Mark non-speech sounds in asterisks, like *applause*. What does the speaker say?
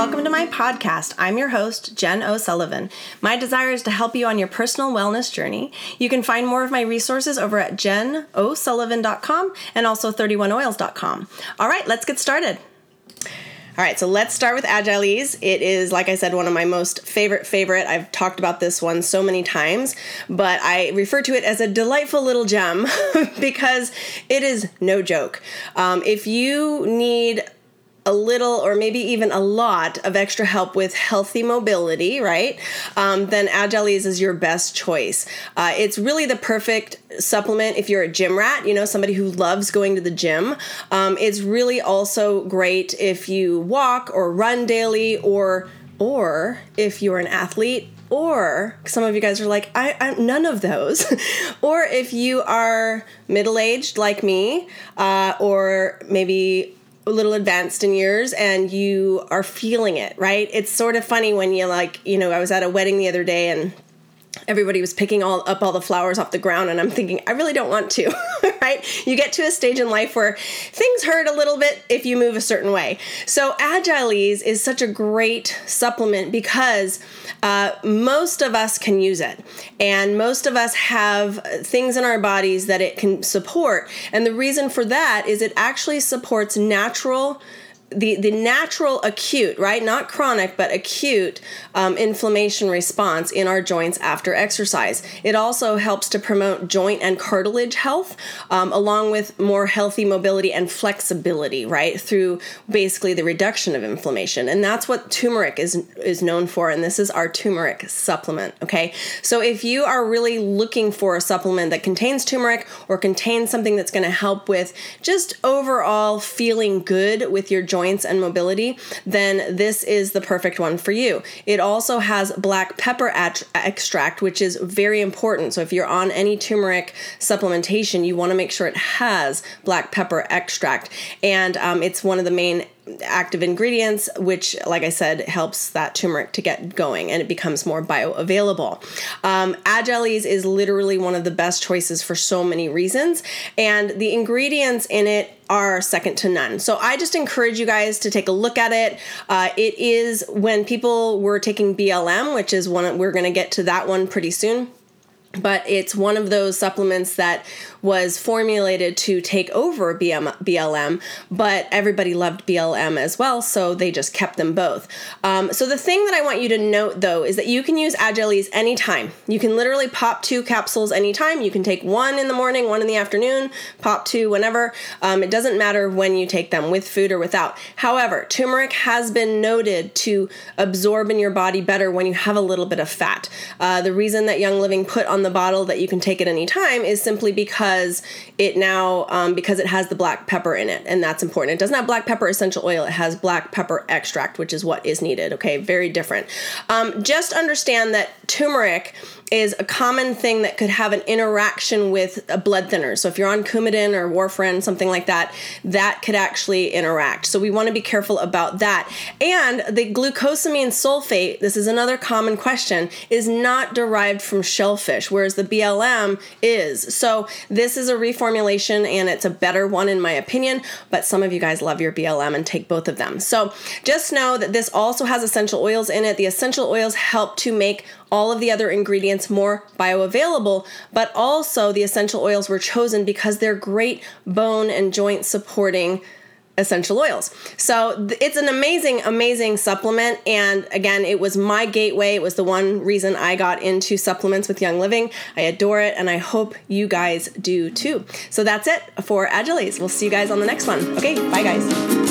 welcome to my podcast. I'm your host, Jen O'Sullivan. My desire is to help you on your personal wellness journey. You can find more of my resources over at jenosullivan.com and also 31oils.com. All right, let's get started. All right, so let's start with AgilEase. It is, like I said, one of my most favorite favorite. I've talked about this one so many times, but I refer to it as a delightful little gem *laughs* because it is no joke. Um, if you need a little or maybe even a lot of extra help with healthy mobility, right? Um, then AgilEase is your best choice. Uh, it's really the perfect supplement if you're a gym rat, you know, somebody who loves going to the gym. Um, it's really also great if you walk or run daily or or if you're an athlete or some of you guys are like I, I none of those *laughs* or if you are middle-aged like me uh, or maybe a little advanced in years and you are feeling it, right? It's sort of funny when you like, you know, I was at a wedding the other day and everybody was picking all up all the flowers off the ground and i'm thinking i really don't want to *laughs* right? You get to a stage in life where things hurt a little bit if you move a certain way. So AgilEase is such a great supplement because uh, most of us can use it and most of us have things in our bodies that it can support and the reason for that is it actually supports natural the the natural acute right? Not chronic but acute um, inflammation response in our joints after exercise. It also helps to promote joint and cartilage health um, along with more healthy mobility and flexibility right? Through basically the reduction of inflammation. And that's what turmeric is is known for and this is our turmeric supplement okay? So if you are really looking for a supplement that contains turmeric or contains something that's going to help with just overall feeling good with your joints joints and mobility, then this is the perfect one for you. It also has black pepper at- extract, which is very important. So if you're on any turmeric supplementation, you want to make sure it has black pepper extract. And um, it's one of the main active ingredients, which, like I said, helps that turmeric to get going and it becomes more bioavailable. Um, is literally one of the best choices for so many reasons, and the ingredients in it are second to none. So I just encourage you guys to take a look at it. Uh, it is when people were taking BLM, which is one we're going to get to that one pretty soon but it's one of those supplements that was formulated to take over BM, BLM, but everybody loved BLM as well, so they just kept them both. Um, so the thing that I want you to note though is that you can use AgilEase anytime. You can literally pop two capsules anytime. You can take one in the morning, one in the afternoon, pop two whenever. Um, it doesn't matter when you take them, with food or without. However, turmeric has been noted to absorb in your body better when you have a little bit of fat. Uh, the reason that Young Living put on the bottle that you can take at any time is simply because because it now um, because it has the black pepper in it and that's important it doesn't have black pepper essential oil it has black pepper extract which is what is needed okay very different um, just understand that turmeric is a common thing that could have an interaction with a blood thinner. So if you're on Coumadin or warfarin, something like that, that could actually interact. So we want to be careful about that. And the glucosamine sulfate, this is another common question, is not derived from shellfish, whereas the BLM is. So this is a reformulation and it's a better one in my opinion, but some of you guys love your BLM and take both of them. So just know that this also has essential oils in it. The essential oils help to make all of the other ingredients more bioavailable, but also the essential oils were chosen because they're great bone and joint supporting essential oils. So it's an amazing, amazing supplement. And again, it was my gateway. It was the one reason I got into supplements with Young Living. I adore it, and I hope you guys do too. So that's it for Agile We'll see you guys on the next one. Okay, bye guys.